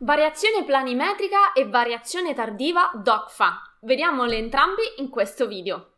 Variazione planimetrica e variazione tardiva DOCFA. Vediamole entrambi in questo video.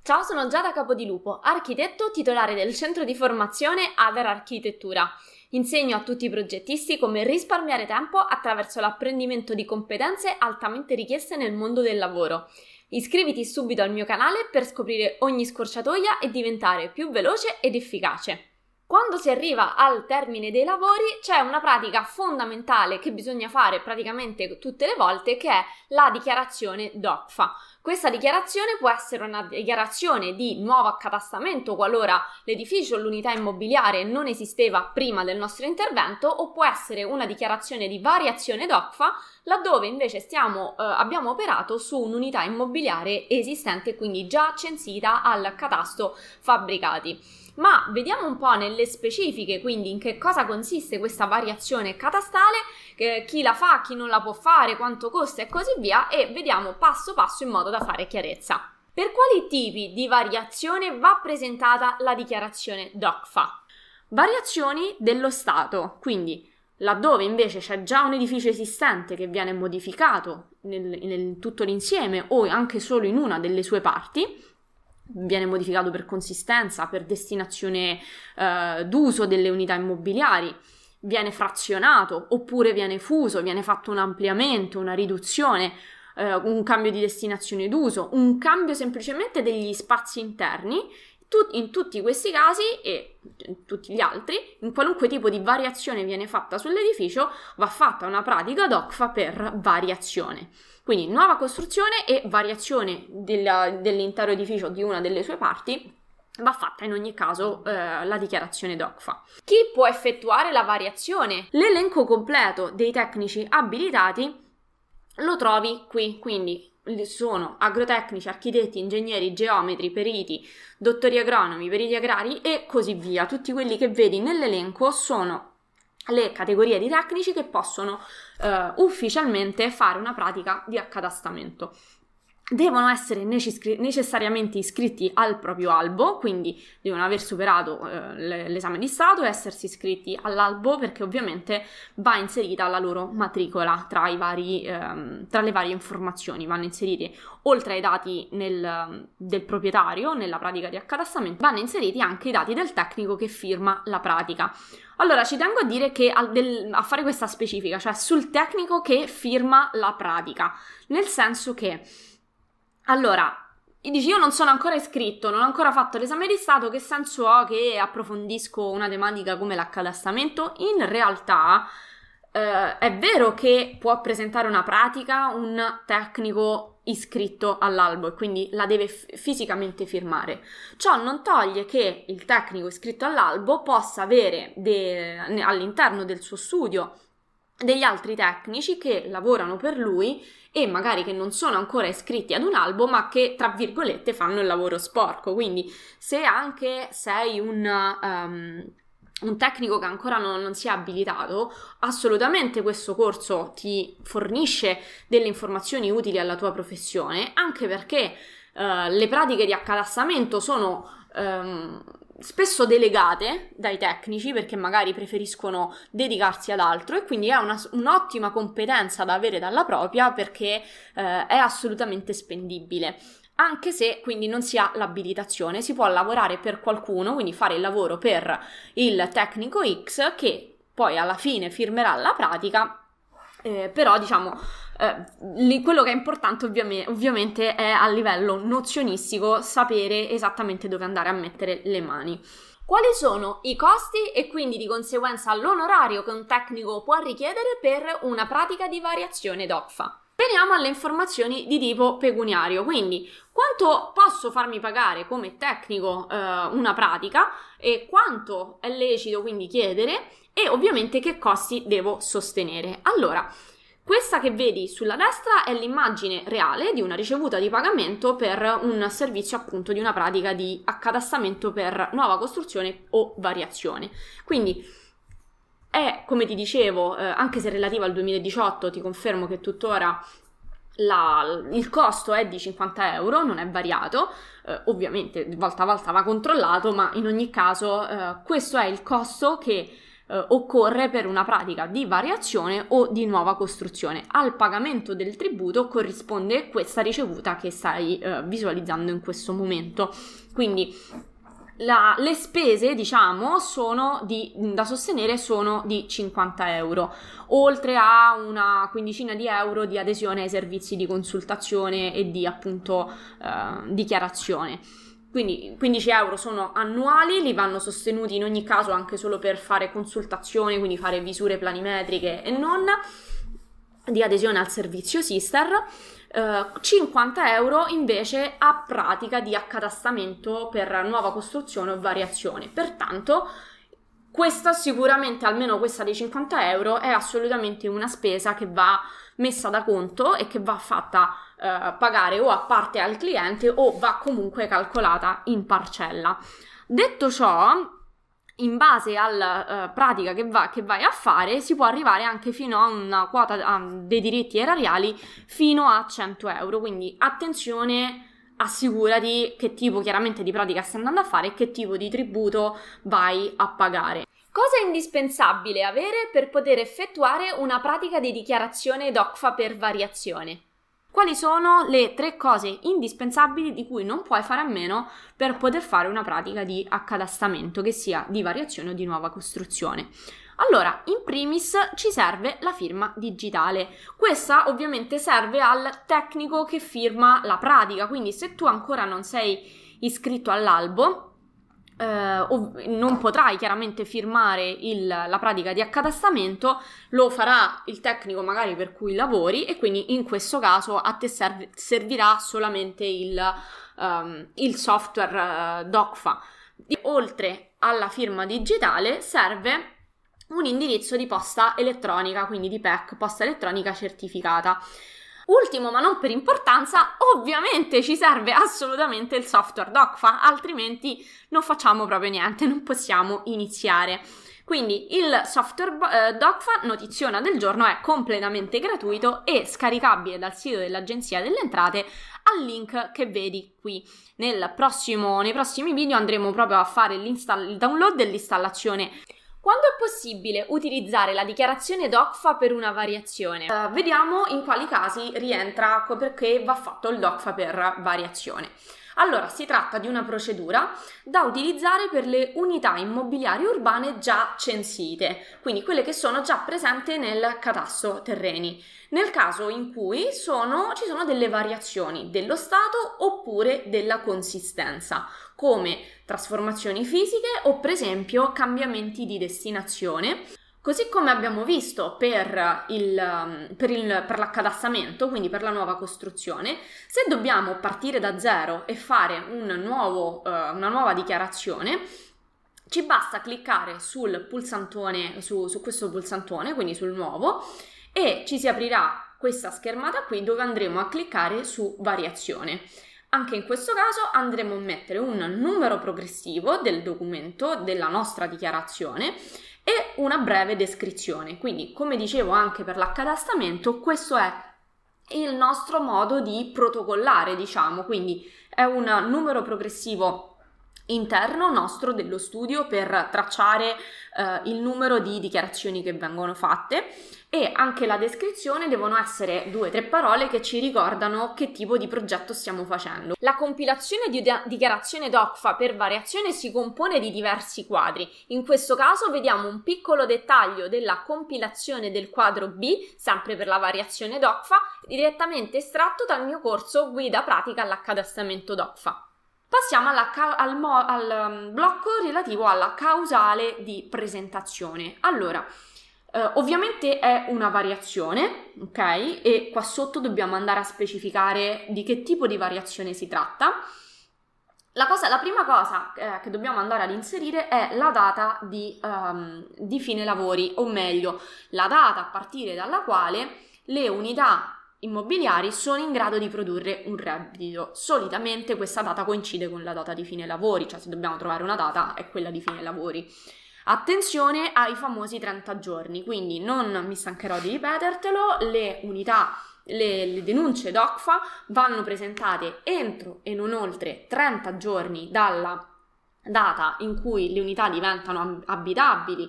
Ciao, sono Giada Capodilupo, architetto titolare del centro di formazione Ader Architettura. Insegno a tutti i progettisti come risparmiare tempo attraverso l'apprendimento di competenze altamente richieste nel mondo del lavoro. Iscriviti subito al mio canale per scoprire ogni scorciatoia e diventare più veloce ed efficace. Quando si arriva al termine dei lavori c'è una pratica fondamentale che bisogna fare praticamente tutte le volte che è la dichiarazione DOCFA. Questa dichiarazione può essere una dichiarazione di nuovo accatastamento qualora l'edificio o l'unità immobiliare non esisteva prima del nostro intervento o può essere una dichiarazione di variazione DOCFA laddove invece stiamo, eh, abbiamo operato su un'unità immobiliare esistente quindi già censita al catasto fabbricati. Ma vediamo un po' nelle specifiche, quindi in che cosa consiste questa variazione catastale, eh, chi la fa, chi non la può fare, quanto costa e così via e vediamo passo passo in modo da fare chiarezza. Per quali tipi di variazione va presentata la dichiarazione DOCFA? Variazioni dello stato, quindi laddove invece c'è già un edificio esistente che viene modificato nel, nel tutto l'insieme o anche solo in una delle sue parti, viene modificato per consistenza, per destinazione eh, d'uso delle unità immobiliari, viene frazionato oppure viene fuso, viene fatto un ampliamento, una riduzione, eh, un cambio di destinazione d'uso, un cambio semplicemente degli spazi interni in tutti questi casi e in tutti gli altri, in qualunque tipo di variazione viene fatta sull'edificio, va fatta una pratica DOCFA per variazione. Quindi nuova costruzione e variazione della, dell'intero edificio di una delle sue parti va fatta in ogni caso eh, la dichiarazione DOCFA. Chi può effettuare la variazione? L'elenco completo dei tecnici abilitati lo trovi qui, quindi sono agrotecnici, architetti, ingegneri, geometri, periti, dottori agronomi, periti agrari e così via. Tutti quelli che vedi nell'elenco sono le categorie di tecnici che possono eh, ufficialmente fare una pratica di accatastamento devono essere necess- necessariamente iscritti al proprio albo, quindi devono aver superato eh, l'esame di Stato e essersi iscritti all'albo perché ovviamente va inserita la loro matricola tra, vari, ehm, tra le varie informazioni, vanno inseriti oltre ai dati nel, del proprietario nella pratica di accatastamento, vanno inseriti anche i dati del tecnico che firma la pratica. Allora, ci tengo a dire che del, a fare questa specifica, cioè sul tecnico che firma la pratica, nel senso che allora, dici io non sono ancora iscritto, non ho ancora fatto l'esame di Stato, che senso ho che approfondisco una tematica come l'accatastamento? In realtà eh, è vero che può presentare una pratica un tecnico iscritto all'albo e quindi la deve f- fisicamente firmare. Ciò non toglie che il tecnico iscritto all'albo possa avere de- all'interno del suo studio degli altri tecnici che lavorano per lui e magari che non sono ancora iscritti ad un albo, ma che tra virgolette fanno il lavoro sporco. Quindi, se anche sei un. Um, un tecnico che ancora non, non si è abilitato, assolutamente questo corso ti fornisce delle informazioni utili alla tua professione, anche perché uh, le pratiche di accatastamento sono um, spesso delegate dai tecnici perché magari preferiscono dedicarsi ad altro e quindi è una, un'ottima competenza da avere dalla propria perché eh, è assolutamente spendibile. Anche se quindi non si ha l'abilitazione, si può lavorare per qualcuno, quindi fare il lavoro per il tecnico X che poi alla fine firmerà la pratica eh, però diciamo eh, quello che è importante ovviamente, ovviamente è a livello nozionistico sapere esattamente dove andare a mettere le mani. Quali sono i costi e quindi di conseguenza l'onorario che un tecnico può richiedere per una pratica di variazione DOCFA? Veniamo alle informazioni di tipo pecuniario, quindi quanto posso farmi pagare come tecnico eh, una pratica e quanto è lecito quindi chiedere e ovviamente che costi devo sostenere. Allora, questa che vedi sulla destra è l'immagine reale di una ricevuta di pagamento per un servizio appunto di una pratica di accatastamento per nuova costruzione o variazione. Quindi è, come ti dicevo, eh, anche se relativa al 2018, ti confermo che tuttora la, il costo è di 50 euro, non è variato, eh, ovviamente volta a volta va controllato, ma in ogni caso eh, questo è il costo che eh, occorre per una pratica di variazione o di nuova costruzione. Al pagamento del tributo corrisponde questa ricevuta che stai eh, visualizzando in questo momento. Quindi la, le spese, diciamo, sono di, da sostenere sono di 50 euro, oltre a una quindicina di euro di adesione ai servizi di consultazione e di appunto eh, dichiarazione. Quindi 15 euro sono annuali, li vanno sostenuti in ogni caso anche solo per fare consultazioni, quindi fare visure planimetriche e non di adesione al servizio Sister. 50 eh, euro invece a pratica di accatastamento per nuova costruzione o variazione. Pertanto, questa sicuramente, almeno questa dei 50 euro, è assolutamente una spesa che va messa da conto e che va fatta eh, pagare o a parte al cliente o va comunque calcolata in parcella. Detto ciò, in base alla uh, pratica che, va, che, vai a fare, si può arrivare anche fino a una quota uh, dei diritti erariali fino a 100 euro. Quindi attenzione, assicurati che tipo chiaramente di pratica stai andando a fare e che tipo di tributo vai a pagare. Cosa è indispensabile avere per poter effettuare una pratica di dichiarazione DOCFA per variazione? Quali sono le tre cose indispensabili di cui non puoi fare a meno per poter fare una pratica di accadastamento, che sia di variazione o di nuova costruzione? Allora, in primis ci serve la firma digitale. Questa ovviamente serve al tecnico che firma la pratica, quindi se tu ancora non sei iscritto all'albo, eh, non potrai chiaramente firmare il, la pratica di accadastamento, lo farà il tecnico magari per cui lavori e quindi in questo caso a te serve, servirà solamente il, um, il software uh, DocFa. Oltre alla firma digitale serve un indirizzo di posta elettronica, quindi di PEC, posta elettronica certificata. Ultimo, ma non per importanza, ovviamente ci serve assolutamente il software DocFa, altrimenti non facciamo proprio niente, non possiamo iniziare. Quindi il software eh, DocFa, notiziona del giorno, è completamente gratuito e scaricabile dal sito dell'Agenzia delle Entrate al link che vedi qui. Nel prossimo, nei prossimi video andremo proprio a fare il download e l'installazione quando è possibile utilizzare la dichiarazione DOCFA per una variazione? Uh, vediamo in quali casi rientra perché va fatto il DOCFA per variazione. Allora, si tratta di una procedura da utilizzare per le unità immobiliari urbane già censite, quindi quelle che sono già presenti nel catasto terreni, nel caso in cui sono, ci sono delle variazioni dello stato oppure della consistenza come trasformazioni fisiche o per esempio cambiamenti di destinazione. Così come abbiamo visto per, il, per, il, per l'accadastamento, quindi per la nuova costruzione, se dobbiamo partire da zero e fare un nuovo, uh, una nuova dichiarazione, ci basta cliccare sul pulsantone, su, su questo pulsantone, quindi sul nuovo, e ci si aprirà questa schermata qui dove andremo a cliccare su variazione. Anche in questo caso andremo a mettere un numero progressivo del documento della nostra dichiarazione e una breve descrizione. Quindi, come dicevo anche per l'accadastamento, questo è il nostro modo di protocollare, diciamo, quindi è un numero progressivo interno nostro dello studio per tracciare eh, il numero di dichiarazioni che vengono fatte e anche la descrizione devono essere due o tre parole che ci ricordano che tipo di progetto stiamo facendo. La compilazione di dichiarazione DOCFA per variazione si compone di diversi quadri. In questo caso vediamo un piccolo dettaglio della compilazione del quadro B, sempre per la variazione DOCFA, direttamente estratto dal mio corso Guida pratica all'accadastamento DOCFA. Passiamo ca- al, mo- al um, blocco relativo alla causale di presentazione. Allora, eh, ovviamente è una variazione, ok? E qua sotto dobbiamo andare a specificare di che tipo di variazione si tratta. La, cosa, la prima cosa eh, che dobbiamo andare ad inserire è la data di, um, di fine lavori, o meglio, la data a partire dalla quale le unità immobiliari sono in grado di produrre un reddito. Solitamente questa data coincide con la data di fine lavori, cioè se dobbiamo trovare una data è quella di fine lavori. Attenzione ai famosi 30 giorni, quindi non mi stancherò di ripetertelo, le unità le, le denunce DOCFA vanno presentate entro e non oltre 30 giorni dalla data in cui le unità diventano abitabili,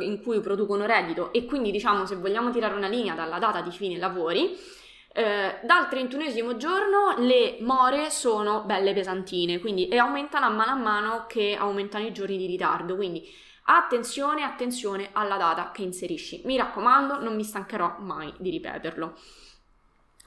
in cui producono reddito e quindi diciamo se vogliamo tirare una linea dalla data di fine lavori, eh, dal 31 giorno le more sono belle pesantine, quindi e aumentano a mano a mano che aumentano i giorni di ritardo, quindi attenzione, attenzione alla data che inserisci. Mi raccomando, non mi stancherò mai di ripeterlo.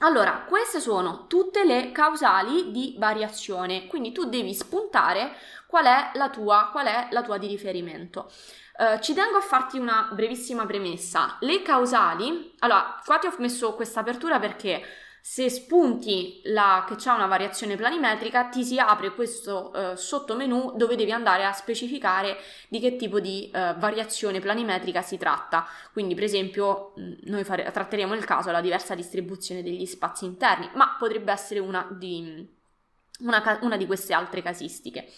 Allora, queste sono tutte le causali di variazione, quindi tu devi spuntare qual è la tua, qual è la tua di riferimento. Uh, ci tengo a farti una brevissima premessa. Le causali, allora, qua ti ho messo questa apertura perché se spunti la, che c'è una variazione planimetrica, ti si apre questo uh, sottomenu dove devi andare a specificare di che tipo di uh, variazione planimetrica si tratta. Quindi, per esempio, noi fare, tratteremo il caso della diversa distribuzione degli spazi interni, ma potrebbe essere una di, una, una di queste altre casistiche.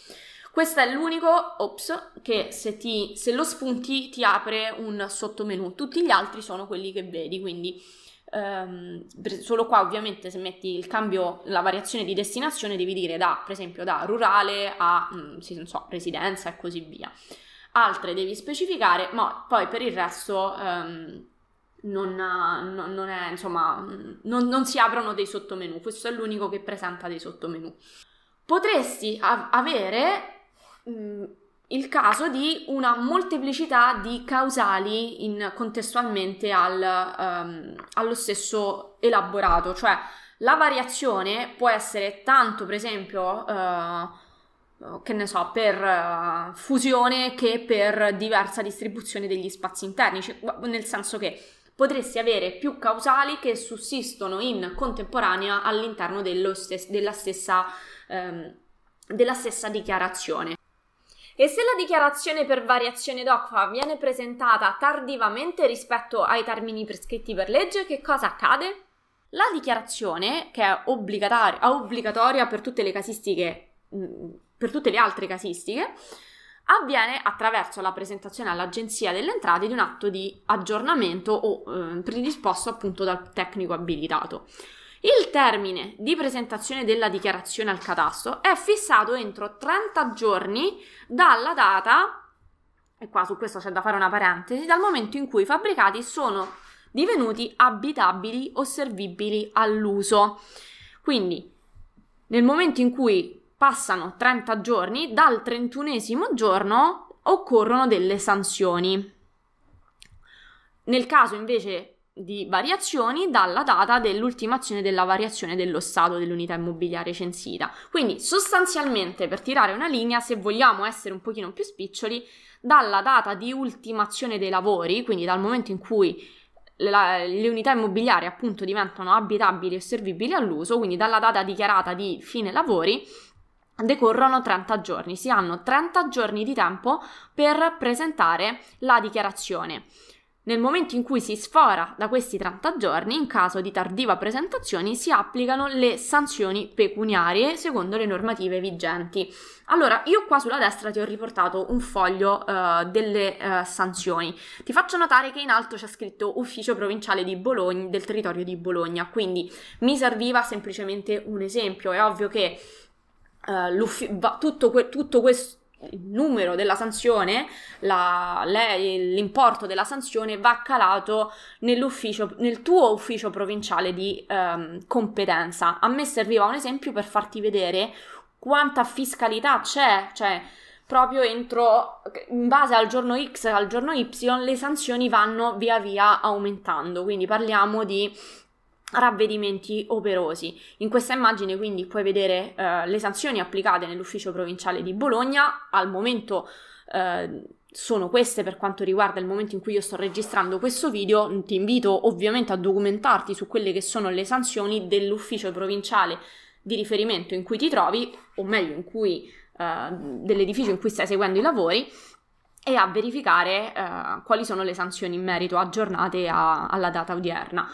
Questo è l'unico ops che se, ti, se lo spunti ti apre un sottomenu, tutti gli altri sono quelli che vedi, quindi Um, solo qua ovviamente se metti il cambio, la variazione di destinazione devi dire da, per esempio, da rurale a, mm, sì, so, residenza e così via. Altre devi specificare, ma poi per il resto um, non, non, non, è, insomma, non, non, si aprono dei sottomenu. Questo è l'unico che presenta dei sottomenu. Potresti av- avere mh, mm, il caso di una molteplicità di causali in, contestualmente al, um, allo stesso elaborato, cioè la variazione può essere tanto, per esempio, uh, che ne so, per uh, fusione che per diversa distribuzione degli spazi interni, cioè, nel senso che potresti avere più causali che sussistono in contemporanea all'interno stes- della, stessa, um, della stessa dichiarazione. E se la dichiarazione per variazione DOCFA viene presentata tardivamente rispetto ai termini prescritti per legge, che cosa accade? La dichiarazione, che è obbligatoria, obbligatoria per tutte le casistiche, mm, per tutte le altre casistiche, avviene attraverso la presentazione all'Agenzia delle Entrate di un atto di aggiornamento o eh, predisposto appunto dal tecnico abilitato. Il termine di presentazione della dichiarazione al catasto è fissato entro 30 giorni dalla data, e qua su questo c'è da fare una parentesi, dal momento in cui i fabbricati sono divenuti abitabili o servibili all'uso. Quindi, nel momento in cui passano 30 giorni, dal 31 giorno occorrono delle sanzioni. Nel caso invece di variazioni dalla data dell'ultimazione della variazione dello stato dell'unità immobiliare censita. Quindi sostanzialmente per tirare una linea, se vogliamo essere un pochino più spiccioli, dalla data di ultimazione dei lavori, quindi dal momento in cui la, le unità immobiliari appunto diventano abitabili e servibili all'uso, quindi dalla data dichiarata di fine lavori, decorrono 30 giorni. Si hanno 30 giorni di tempo per presentare la dichiarazione. Nel momento in cui si sfora da questi 30 giorni, in caso di tardiva presentazione, si applicano le sanzioni pecuniarie secondo le normative vigenti. Allora, io qua sulla destra ti ho riportato un foglio uh, delle uh, sanzioni. Ti faccio notare che in alto c'è scritto Ufficio Provinciale Bologna, del territorio di Bologna, quindi mi serviva semplicemente un esempio. È ovvio che uh, tutto, que- tutto questo il numero della sanzione, la, l'importo della sanzione va calato nel tuo ufficio provinciale di um, competenza. A me serviva un esempio per farti vedere quanta fiscalità c'è, cioè proprio entro, in base al giorno X e al giorno Y, le sanzioni vanno via via aumentando. Quindi parliamo di ravvedimenti operosi. In questa immagine quindi puoi vedere eh, le sanzioni applicate nell'ufficio provinciale di Bologna, al momento eh, sono queste per quanto riguarda il momento in cui io sto registrando questo video, ti invito ovviamente a documentarti su quelle che sono le sanzioni dell'ufficio provinciale di riferimento in cui ti trovi, o meglio cui, eh, dell'edificio in cui stai seguendo i lavori, e a verificare eh, quali sono le sanzioni in merito aggiornate a, alla data odierna.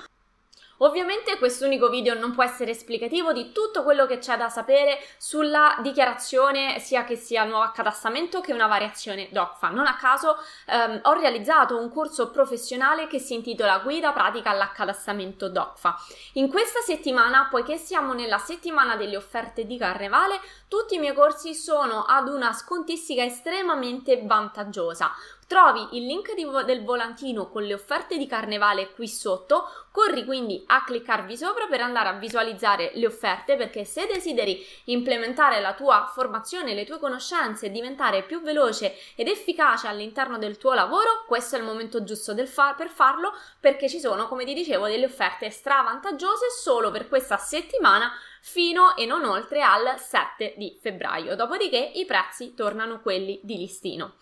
Ovviamente questo unico video non può essere esplicativo di tutto quello che c'è da sapere sulla dichiarazione sia che sia nuovo accadastamento che una variazione DOCFA. Non a caso ehm, ho realizzato un corso professionale che si intitola Guida pratica all'accadastamento DOCFA. In questa settimana, poiché siamo nella settimana delle offerte di carnevale, tutti i miei corsi sono ad una scontistica estremamente vantaggiosa. Trovi il link vo- del volantino con le offerte di carnevale qui sotto, corri quindi a cliccarvi sopra per andare a visualizzare le offerte perché se desideri implementare la tua formazione, le tue conoscenze e diventare più veloce ed efficace all'interno del tuo lavoro, questo è il momento giusto fa- per farlo perché ci sono, come ti dicevo, delle offerte stravantaggiose solo per questa settimana fino e non oltre al 7 di febbraio. Dopodiché i prezzi tornano quelli di listino.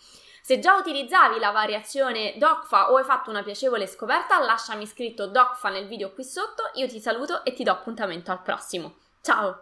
Se già utilizzavi la variazione DOCFA o hai fatto una piacevole scoperta, lasciami scritto DOCFA nel video qui sotto, io ti saluto e ti do appuntamento al prossimo. Ciao!